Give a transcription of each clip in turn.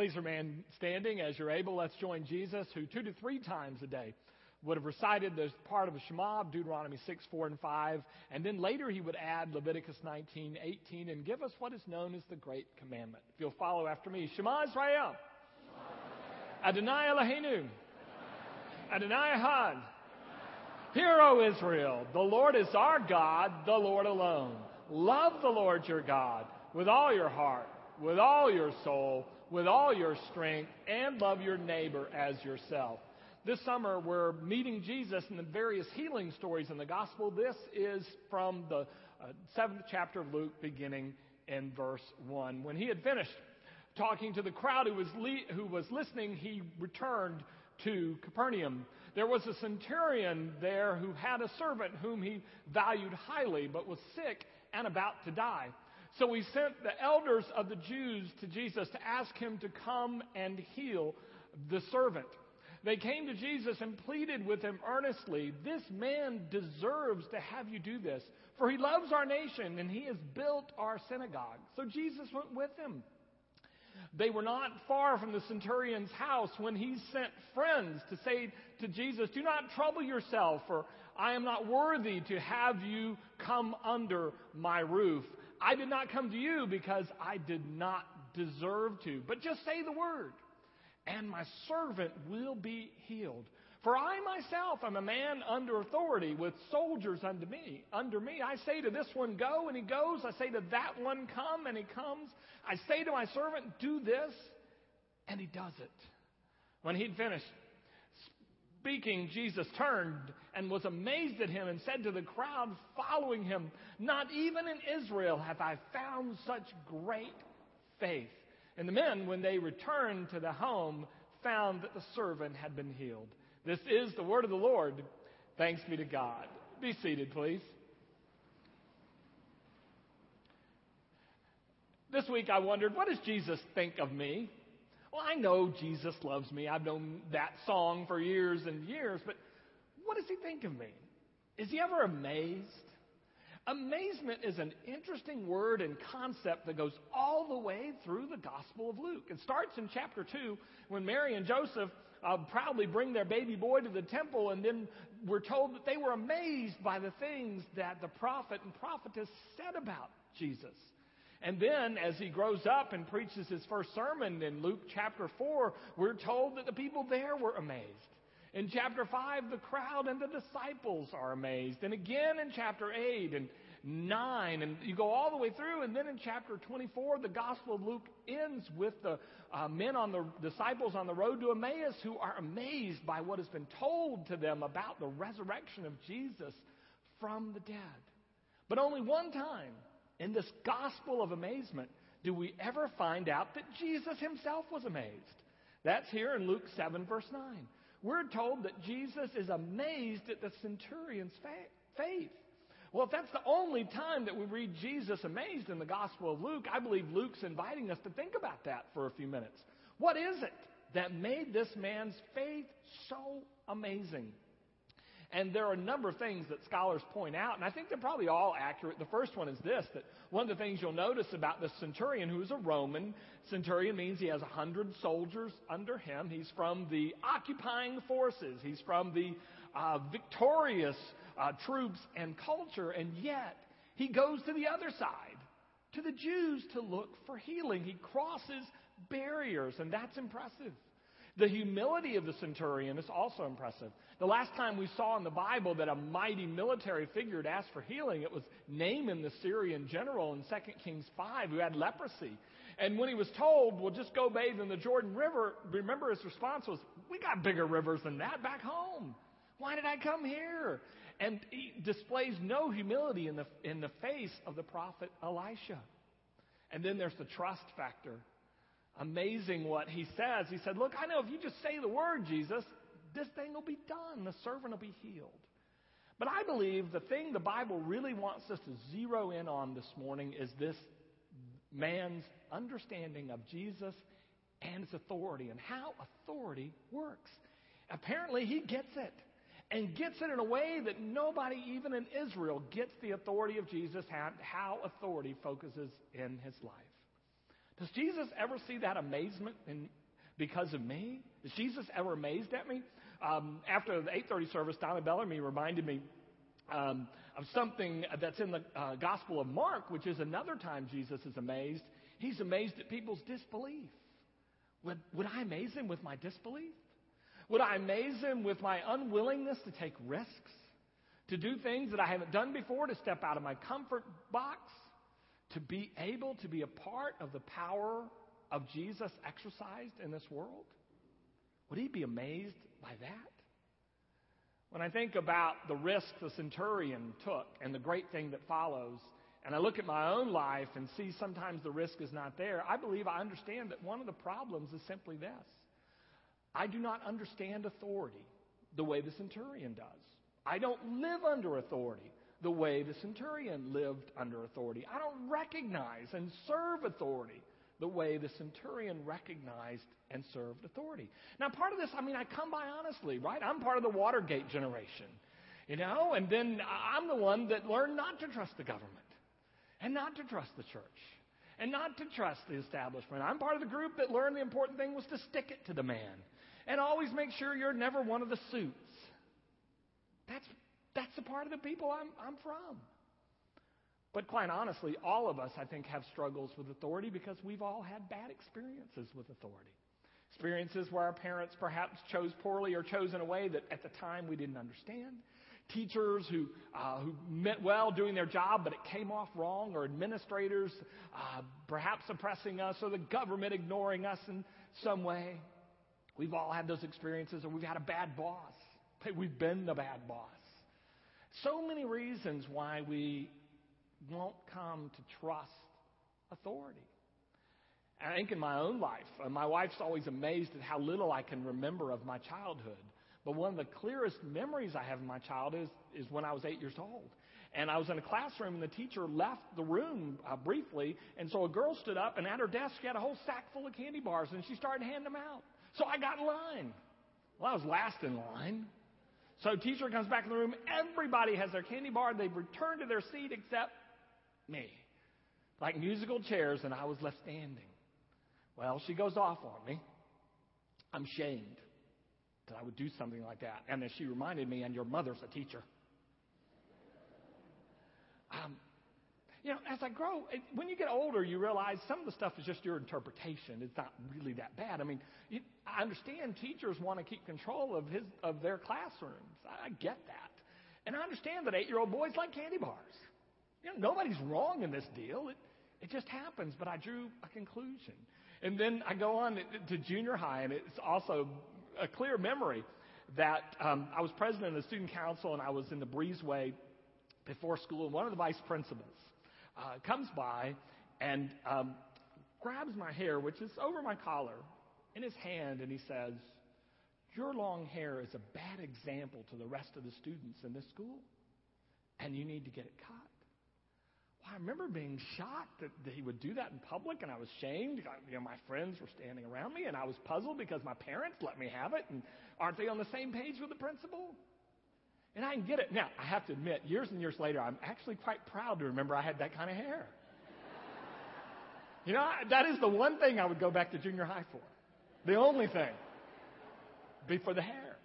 Please remain standing as you're able. Let's join Jesus, who two to three times a day would have recited the part of the Shema, Deuteronomy 6, 4, and 5, and then later he would add Leviticus 19, 18, and give us what is known as the Great Commandment. If you'll follow after me, Shema Israel. Adonai Eloheinu. Adonai Echad. Hear, O Israel, the Lord is our God, the Lord alone. Love the Lord your God with all your heart, with all your soul, with all your strength, and love your neighbor as yourself. This summer, we're meeting Jesus in the various healing stories in the gospel. This is from the uh, seventh chapter of Luke, beginning in verse 1. When he had finished talking to the crowd who was, le- who was listening, he returned to Capernaum. There was a centurion there who had a servant whom he valued highly, but was sick and about to die. So he sent the elders of the Jews to Jesus to ask him to come and heal the servant. They came to Jesus and pleaded with him earnestly, This man deserves to have you do this, for he loves our nation and he has built our synagogue. So Jesus went with him. They were not far from the centurion's house when he sent friends to say to Jesus, Do not trouble yourself, for I am not worthy to have you come under my roof. I did not come to you because I did not deserve to, but just say the word, and my servant will be healed. For I myself am a man under authority with soldiers under me. Under me, I say to this one, go, and he goes. I say to that one, come, and he comes. I say to my servant, do this, and he does it. When he'd finished speaking, Jesus turned and was amazed at him and said to the crowd following him, Not even in Israel have I found such great faith. And the men, when they returned to the home, found that the servant had been healed. This is the word of the Lord. Thanks be to God. Be seated, please. This week I wondered, what does Jesus think of me? Well, I know Jesus loves me. I've known that song for years and years, but what does he think of me? Is he ever amazed? Amazement is an interesting word and concept that goes all the way through the Gospel of Luke. It starts in chapter 2 when Mary and Joseph uh, proudly bring their baby boy to the temple, and then we're told that they were amazed by the things that the prophet and prophetess said about Jesus. And then, as he grows up and preaches his first sermon in Luke chapter 4, we're told that the people there were amazed. In chapter 5, the crowd and the disciples are amazed. And again in chapter 8 and 9, and you go all the way through, and then in chapter 24, the Gospel of Luke ends with the uh, men on the disciples on the road to Emmaus who are amazed by what has been told to them about the resurrection of Jesus from the dead. But only one time in this gospel of amazement do we ever find out that Jesus himself was amazed. That's here in Luke 7, verse 9. We're told that Jesus is amazed at the centurion's faith. Well, if that's the only time that we read Jesus amazed in the Gospel of Luke, I believe Luke's inviting us to think about that for a few minutes. What is it that made this man's faith so amazing? And there are a number of things that scholars point out, and I think they're probably all accurate. The first one is this that one of the things you'll notice about the centurion, who is a Roman, centurion means he has a hundred soldiers under him. He's from the occupying forces, he's from the uh, victorious uh, troops and culture, and yet he goes to the other side, to the Jews, to look for healing. He crosses barriers, and that's impressive. The humility of the centurion is also impressive. The last time we saw in the Bible that a mighty military figure had asked for healing, it was Naaman, the Syrian general, in 2 Kings 5, who had leprosy. And when he was told, well, just go bathe in the Jordan River, remember his response was, we got bigger rivers than that back home. Why did I come here? And he displays no humility in the, in the face of the prophet Elisha. And then there's the trust factor amazing what he says. He said, Look, I know if you just say the word, Jesus, this thing will be done. The servant will be healed. But I believe the thing the Bible really wants us to zero in on this morning is this man's understanding of Jesus and his authority and how authority works. Apparently, he gets it and gets it in a way that nobody, even in Israel, gets the authority of Jesus, how authority focuses in his life. Does Jesus ever see that amazement in, because of me? Is Jesus ever amazed at me? Um, after the 8:30 service, Donna Bellamy reminded me um, of something that's in the uh, Gospel of Mark, which is another time Jesus is amazed. He's amazed at people's disbelief. Would, would I amaze him with my disbelief? Would I amaze him with my unwillingness to take risks? To do things that I haven't done before, to step out of my comfort box? To be able to be a part of the power of Jesus exercised in this world? Would he be amazed by that? When I think about the risk the centurion took and the great thing that follows, and I look at my own life and see sometimes the risk is not there, I believe I understand that one of the problems is simply this I do not understand authority the way the centurion does. I don't live under authority the way the centurion lived under authority. I don't recognize and serve authority the way the centurion recognized and served authority. Now, part of this, I mean, I come by honestly, right? I'm part of the Watergate generation, you know, and then I'm the one that learned not to trust the government and not to trust the church and not to trust the establishment. I'm part of the group that learned the important thing was to stick it to the man and always make sure you're never one of the suits. That's, that's the part of the people I'm, I'm from. But quite honestly, all of us, I think, have struggles with authority because we've all had bad experiences with authority. Experiences where our parents perhaps chose poorly or chose in a way that at the time we didn't understand. Teachers who, uh, who meant well doing their job, but it came off wrong, or administrators uh, perhaps oppressing us, or the government ignoring us in some way. We've all had those experiences, or we've had a bad boss. We've been the bad boss. So many reasons why we won't come to trust authority. I think in my own life, uh, my wife's always amazed at how little I can remember of my childhood. But one of the clearest memories I have of my childhood is, is when I was eight years old. And I was in a classroom, and the teacher left the room uh, briefly. And so a girl stood up, and at her desk, she had a whole sack full of candy bars, and she started handing them out. So I got in line. Well, I was last in line. So teacher comes back in the room. Everybody has their candy bar. They've returned to their seat except me. Like musical chairs, and I was left standing. Well, she goes off on me. I'm shamed that I would do something like that. And then she reminded me, and your mother's a teacher. Um, you know, as I grow, when you get older, you realize some of the stuff is just your interpretation. It's not really that bad. I mean, I understand teachers want to keep control of his of their classrooms. I, I get that, and I understand that eight-year-old boys like candy bars. You know, nobody's wrong in this deal. It, it just happens, but I drew a conclusion. And then I go on to junior high, and it's also a clear memory that um, I was president of the student council, and I was in the breezeway before school, and one of the vice principals uh, comes by and um, grabs my hair, which is over my collar, in his hand, and he says, Your long hair is a bad example to the rest of the students in this school, and you need to get it cut. I remember being shocked that, that he would do that in public, and I was shamed. You know, my friends were standing around me, and I was puzzled because my parents let me have it, and aren't they on the same page with the principal? And I can get it. Now, I have to admit, years and years later, I'm actually quite proud to remember I had that kind of hair. you know, that is the one thing I would go back to junior high for. The only thing. Be for the hair.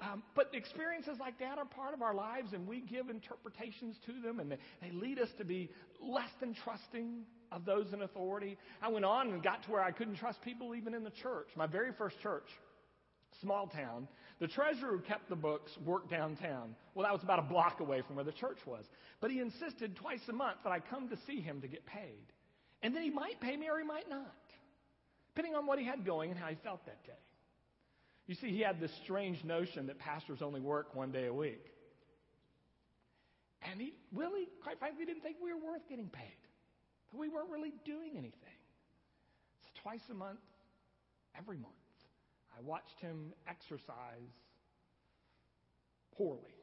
Um, but experiences like that are part of our lives, and we give interpretations to them, and they, they lead us to be less than trusting of those in authority. I went on and got to where I couldn't trust people even in the church. My very first church, small town, the treasurer who kept the books worked downtown. Well, that was about a block away from where the church was. But he insisted twice a month that I come to see him to get paid. And then he might pay me or he might not, depending on what he had going and how he felt that day. You see, he had this strange notion that pastors only work one day a week. And he really, quite frankly, didn't think we were worth getting paid. That we weren't really doing anything. So twice a month, every month, I watched him exercise poorly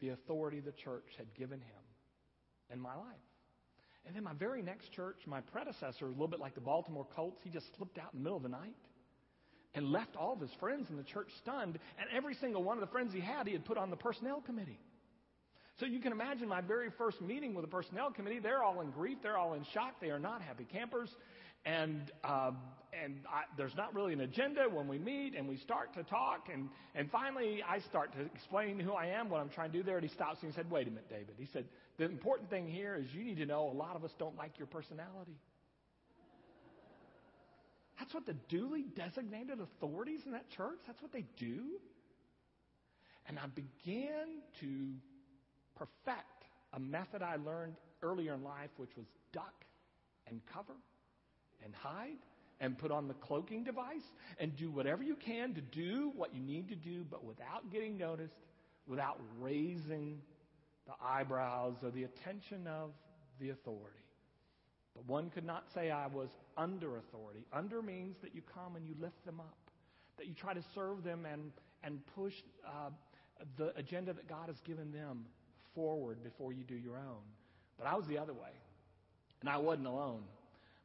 the authority the church had given him in my life. And then my very next church, my predecessor, a little bit like the Baltimore Colts, he just slipped out in the middle of the night and left all of his friends in the church stunned. And every single one of the friends he had, he had put on the personnel committee. So you can imagine my very first meeting with the personnel committee. They're all in grief. They're all in shock. They are not happy campers. And, uh, and I, there's not really an agenda when we meet and we start to talk. And, and finally, I start to explain who I am, what I'm trying to do there. And he stops me and said, Wait a minute, David. He said, The important thing here is you need to know a lot of us don't like your personality. That's what the duly designated authorities in that church, that's what they do. And I began to perfect a method I learned earlier in life, which was duck and cover and hide and put on the cloaking device and do whatever you can to do what you need to do, but without getting noticed, without raising the eyebrows or the attention of the authority. But one could not say I was under authority. Under means that you come and you lift them up, that you try to serve them and, and push uh, the agenda that God has given them forward before you do your own. But I was the other way, and I wasn't alone.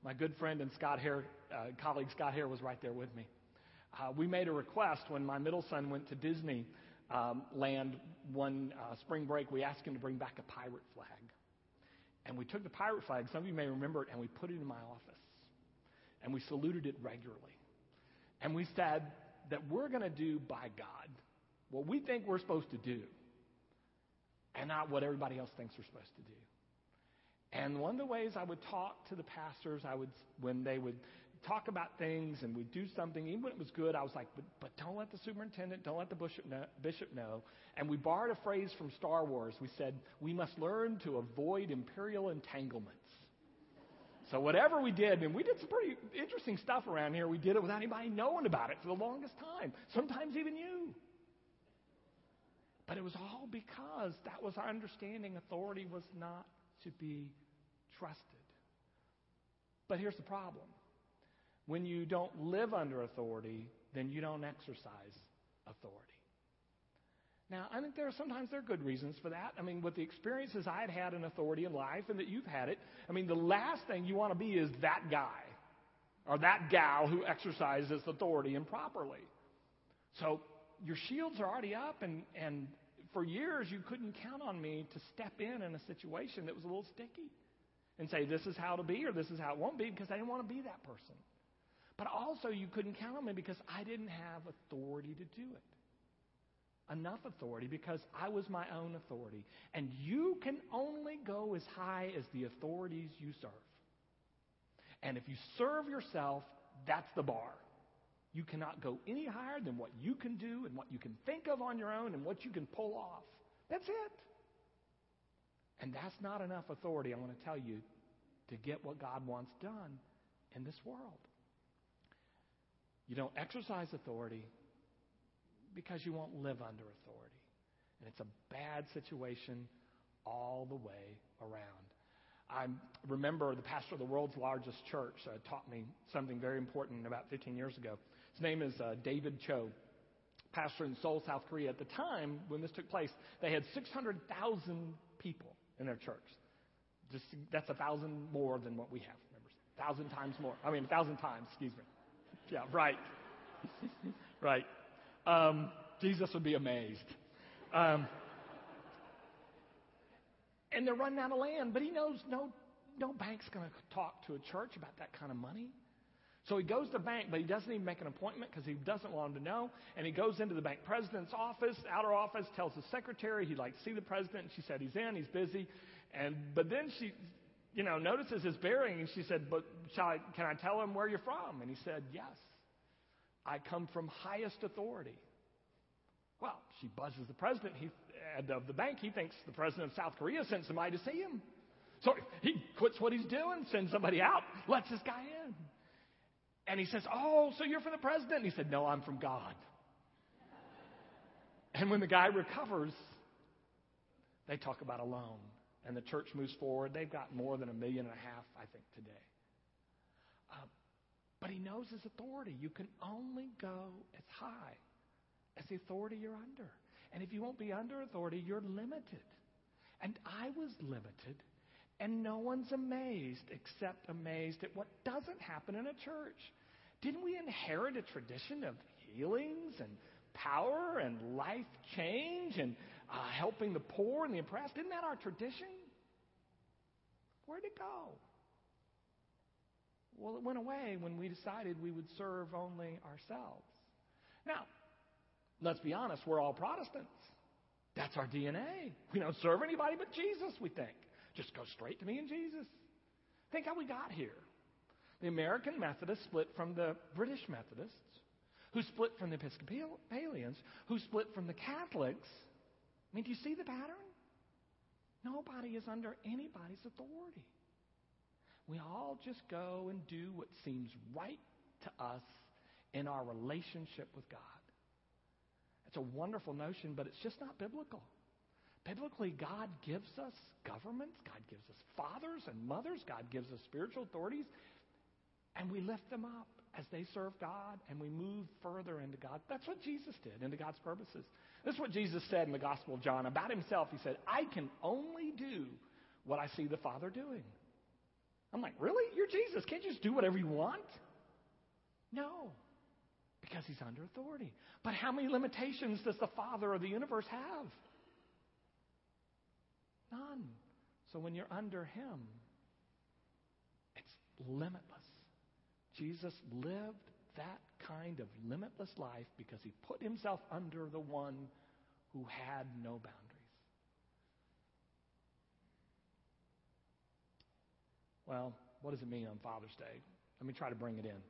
My good friend and Scott Hare, uh, colleague Scott Hare was right there with me. Uh, we made a request when my middle son went to Disney um, land one uh, spring break. We asked him to bring back a pirate flag. And we took the pirate flag, some of you may remember it, and we put it in my office. And we saluted it regularly. And we said that we're going to do by God what we think we're supposed to do and not what everybody else thinks we're supposed to do. And one of the ways I would talk to the pastors, I would when they would talk about things and we'd do something, even when it was good, I was like, but, but don't let the superintendent, don't let the bishop know, bishop know. And we borrowed a phrase from Star Wars. We said, we must learn to avoid imperial entanglements. So whatever we did, and we did some pretty interesting stuff around here, we did it without anybody knowing about it for the longest time. Sometimes even you. But it was all because that was our understanding authority was not to be trusted. But here's the problem when you don't live under authority, then you don't exercise authority. Now, I think there are sometimes there are good reasons for that. I mean, with the experiences I had had in authority in life and that you've had it, I mean, the last thing you want to be is that guy or that gal who exercises authority improperly. So your shields are already up, and, and for years you couldn't count on me to step in in a situation that was a little sticky and say, this is how it'll be or this is how it won't be because I didn't want to be that person. But also, you couldn't count on me because I didn't have authority to do it. Enough authority because I was my own authority. And you can only go as high as the authorities you serve. And if you serve yourself, that's the bar. You cannot go any higher than what you can do and what you can think of on your own and what you can pull off. That's it. And that's not enough authority, I want to tell you, to get what God wants done in this world. You don't exercise authority because you won't live under authority. And it's a bad situation all the way around. I remember the pastor of the world's largest church uh, taught me something very important about 15 years ago. His name is uh, David Cho, pastor in Seoul, South Korea. At the time when this took place, they had 600,000 people in their church. Just that's a thousand more than what we have members. A thousand times more. I mean, a thousand times. Excuse me. Yeah, right. right. Um, Jesus would be amazed. Um, and they're running out of land, but he knows no, no bank's going to talk to a church about that kind of money. So he goes to the bank, but he doesn't even make an appointment because he doesn't want them to know. And he goes into the bank president's office, outer office, tells the secretary he'd like to see the president. She said he's in, he's busy. And but then she you know, notices his bearing, and she said, "But shall I, can I tell him where you're from?" And he said, "Yes, I come from highest authority." Well, she buzzes the president he, of the bank. He thinks the president of South Korea sent somebody to see him. So he quits what he's doing, sends somebody out, lets this guy in. And he says, Oh, so you're from the president? And he said, No, I'm from God. And when the guy recovers, they talk about a loan and the church moves forward. They've got more than a million and a half, I think, today. Uh, but he knows his authority. You can only go as high as the authority you're under. And if you won't be under authority, you're limited. And I was limited. And no one's amazed except amazed at what doesn't happen in a church. Didn't we inherit a tradition of healings and power and life change and uh, helping the poor and the oppressed. Isn't that our tradition? Where'd it go? Well, it went away when we decided we would serve only ourselves. Now, let's be honest, we're all Protestants. That's our DNA. We don't serve anybody but Jesus, we think. Just go straight to me and Jesus. Think how we got here. The American Methodists split from the British Methodists, who split from the Episcopalians, who split from the Catholics. I mean, do you see the pattern? Nobody is under anybody's authority. We all just go and do what seems right to us in our relationship with God. It's a wonderful notion, but it's just not biblical. Biblically, God gives us governments, God gives us fathers and mothers, God gives us spiritual authorities, and we lift them up as they serve God and we move further into God. That's what Jesus did, into God's purposes. This is what Jesus said in the Gospel of John about himself. He said, I can only do what I see the Father doing. I'm like, really? You're Jesus. Can't you just do whatever you want? No, because he's under authority. But how many limitations does the Father of the universe have? None. So when you're under him, it's limitless. Jesus lived that kind of limitless life because he put himself under the one who had no boundaries. Well, what does it mean on Father's Day? Let me try to bring it in.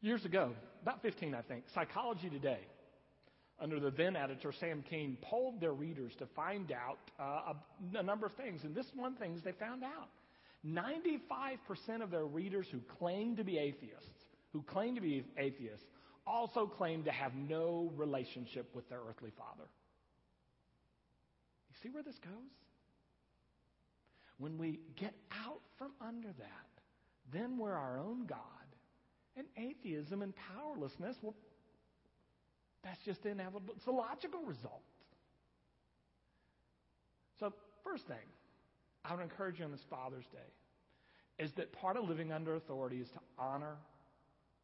Years ago, about 15, I think, Psychology Today, under the then editor Sam Kane, polled their readers to find out uh, a, a number of things. And this one thing they found out 95% of their readers who claim to be atheists, who claim to be atheists, also claim to have no relationship with their earthly father. You see where this goes? When we get out from under that, then we're our own God. And atheism and powerlessness, well, that's just inevitable. It's a logical result. So, first thing, I would encourage you on this Father's Day is that part of living under authority is to honor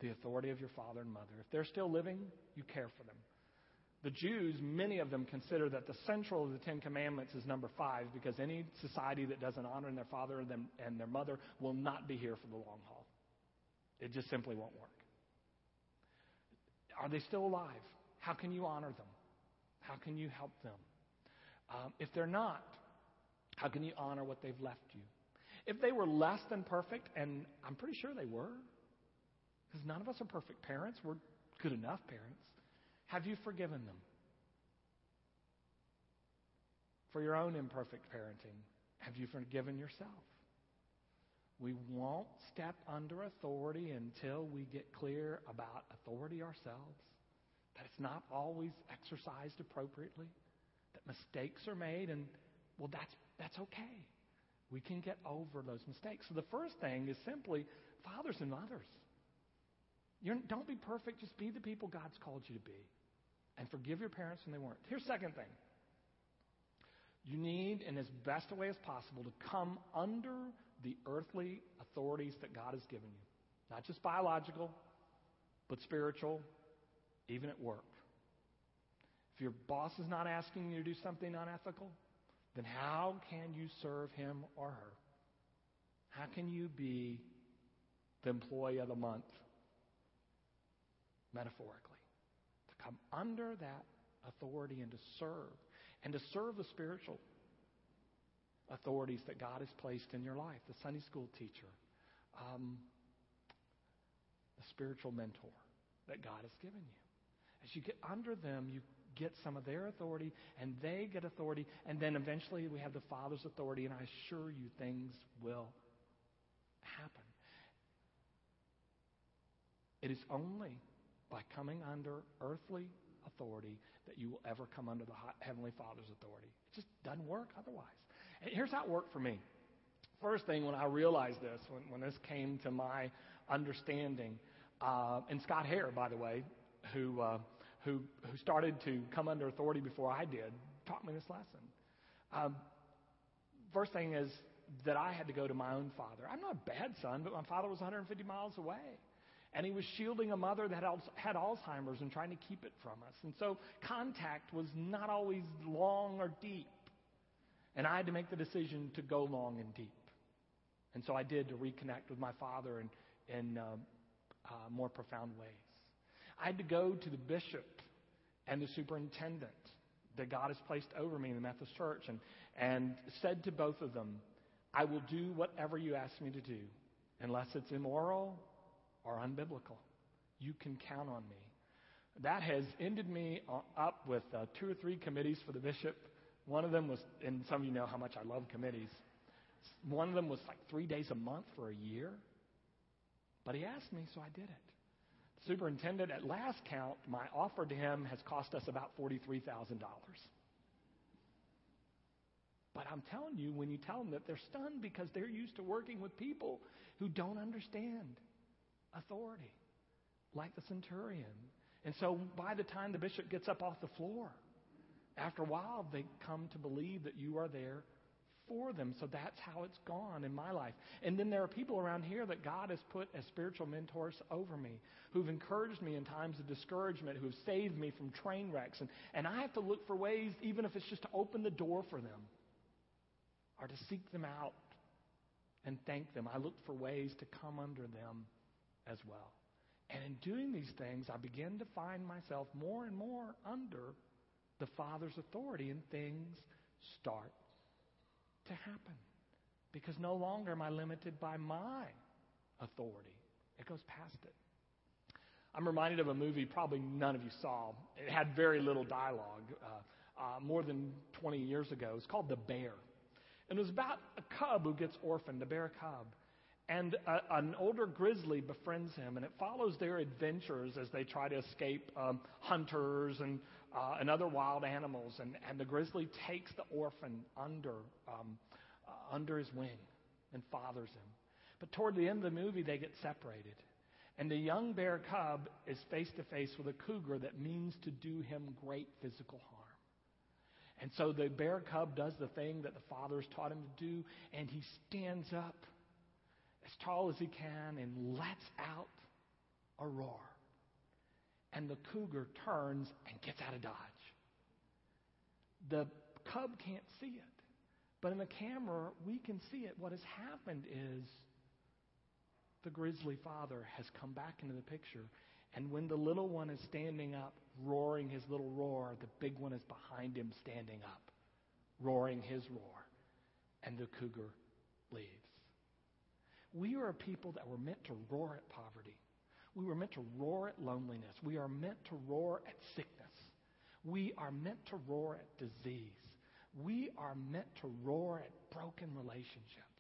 the authority of your father and mother. If they're still living, you care for them. The Jews, many of them consider that the central of the Ten Commandments is number five because any society that doesn't honor their father and their mother will not be here for the long haul. It just simply won't work. Are they still alive? How can you honor them? How can you help them? Um, if they're not, how can you honor what they've left you? If they were less than perfect, and I'm pretty sure they were, because none of us are perfect parents, we're good enough parents. Have you forgiven them? For your own imperfect parenting, have you forgiven yourself? We won't step under authority until we get clear about authority ourselves, that it's not always exercised appropriately, that mistakes are made, and well, that's, that's okay. We can get over those mistakes. So the first thing is simply fathers and mothers. You're, don't be perfect, just be the people God's called you to be and forgive your parents when they weren't. Here's second thing. You need, in as best a way as possible, to come under the earthly authorities that God has given you. Not just biological, but spiritual, even at work. If your boss is not asking you to do something unethical, then how can you serve him or her? How can you be the employee of the month, metaphorically? To come under that authority and to serve, and to serve the spiritual authorities that God has placed in your life the Sunday school teacher, um, the spiritual mentor that God has given you. As you get under them, you get some of their authority, and they get authority, and then eventually we have the Father's authority, and I assure you things will happen. It is only by coming under earthly authority that you will ever come under the Heavenly Father's authority. It just doesn't work otherwise. And here's how it worked for me. First thing, when I realized this, when, when this came to my understanding, uh, and Scott Hare, by the way, who, uh, who, who started to come under authority before I did, taught me this lesson. Um, first thing is that I had to go to my own father. I'm not a bad son, but my father was 150 miles away. And he was shielding a mother that had Alzheimer's and trying to keep it from us. And so contact was not always long or deep. And I had to make the decision to go long and deep. And so I did to reconnect with my father in, in uh, uh, more profound ways. I had to go to the bishop and the superintendent that God has placed over me in the Methodist Church and, and said to both of them, I will do whatever you ask me to do, unless it's immoral or unbiblical. You can count on me. That has ended me up with uh, two or three committees for the bishop. One of them was, and some of you know how much I love committees. One of them was like three days a month for a year. But he asked me, so I did it. Superintendent, at last count, my offer to him has cost us about $43,000. But I'm telling you, when you tell them that, they're stunned because they're used to working with people who don't understand authority, like the centurion. And so by the time the bishop gets up off the floor, after a while, they come to believe that you are there for them. So that's how it's gone in my life. And then there are people around here that God has put as spiritual mentors over me who've encouraged me in times of discouragement, who've saved me from train wrecks. And, and I have to look for ways, even if it's just to open the door for them or to seek them out and thank them. I look for ways to come under them as well. And in doing these things, I begin to find myself more and more under the Father's authority, and things start to happen. Because no longer am I limited by my authority, it goes past it. I'm reminded of a movie probably none of you saw. It had very little dialogue, uh, uh, more than 20 years ago. It's called The Bear. And it was about a cub who gets orphaned, a bear cub. And a, an older grizzly befriends him, and it follows their adventures as they try to escape um, hunters and, uh, and other wild animals. And, and the grizzly takes the orphan under, um, uh, under his wing and fathers him. But toward the end of the movie, they get separated. And the young bear cub is face to face with a cougar that means to do him great physical harm. And so the bear cub does the thing that the father has taught him to do, and he stands up as tall as he can and lets out a roar. And the cougar turns and gets out of dodge. The cub can't see it. But in the camera, we can see it. What has happened is the grizzly father has come back into the picture. And when the little one is standing up, roaring his little roar, the big one is behind him standing up, roaring his roar. And the cougar leaves. We are a people that were meant to roar at poverty. We were meant to roar at loneliness. We are meant to roar at sickness. We are meant to roar at disease. We are meant to roar at broken relationships.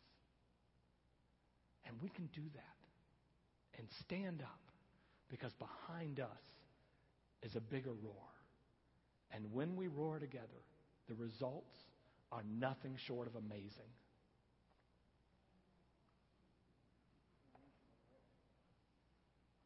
And we can do that and stand up because behind us is a bigger roar. And when we roar together, the results are nothing short of amazing.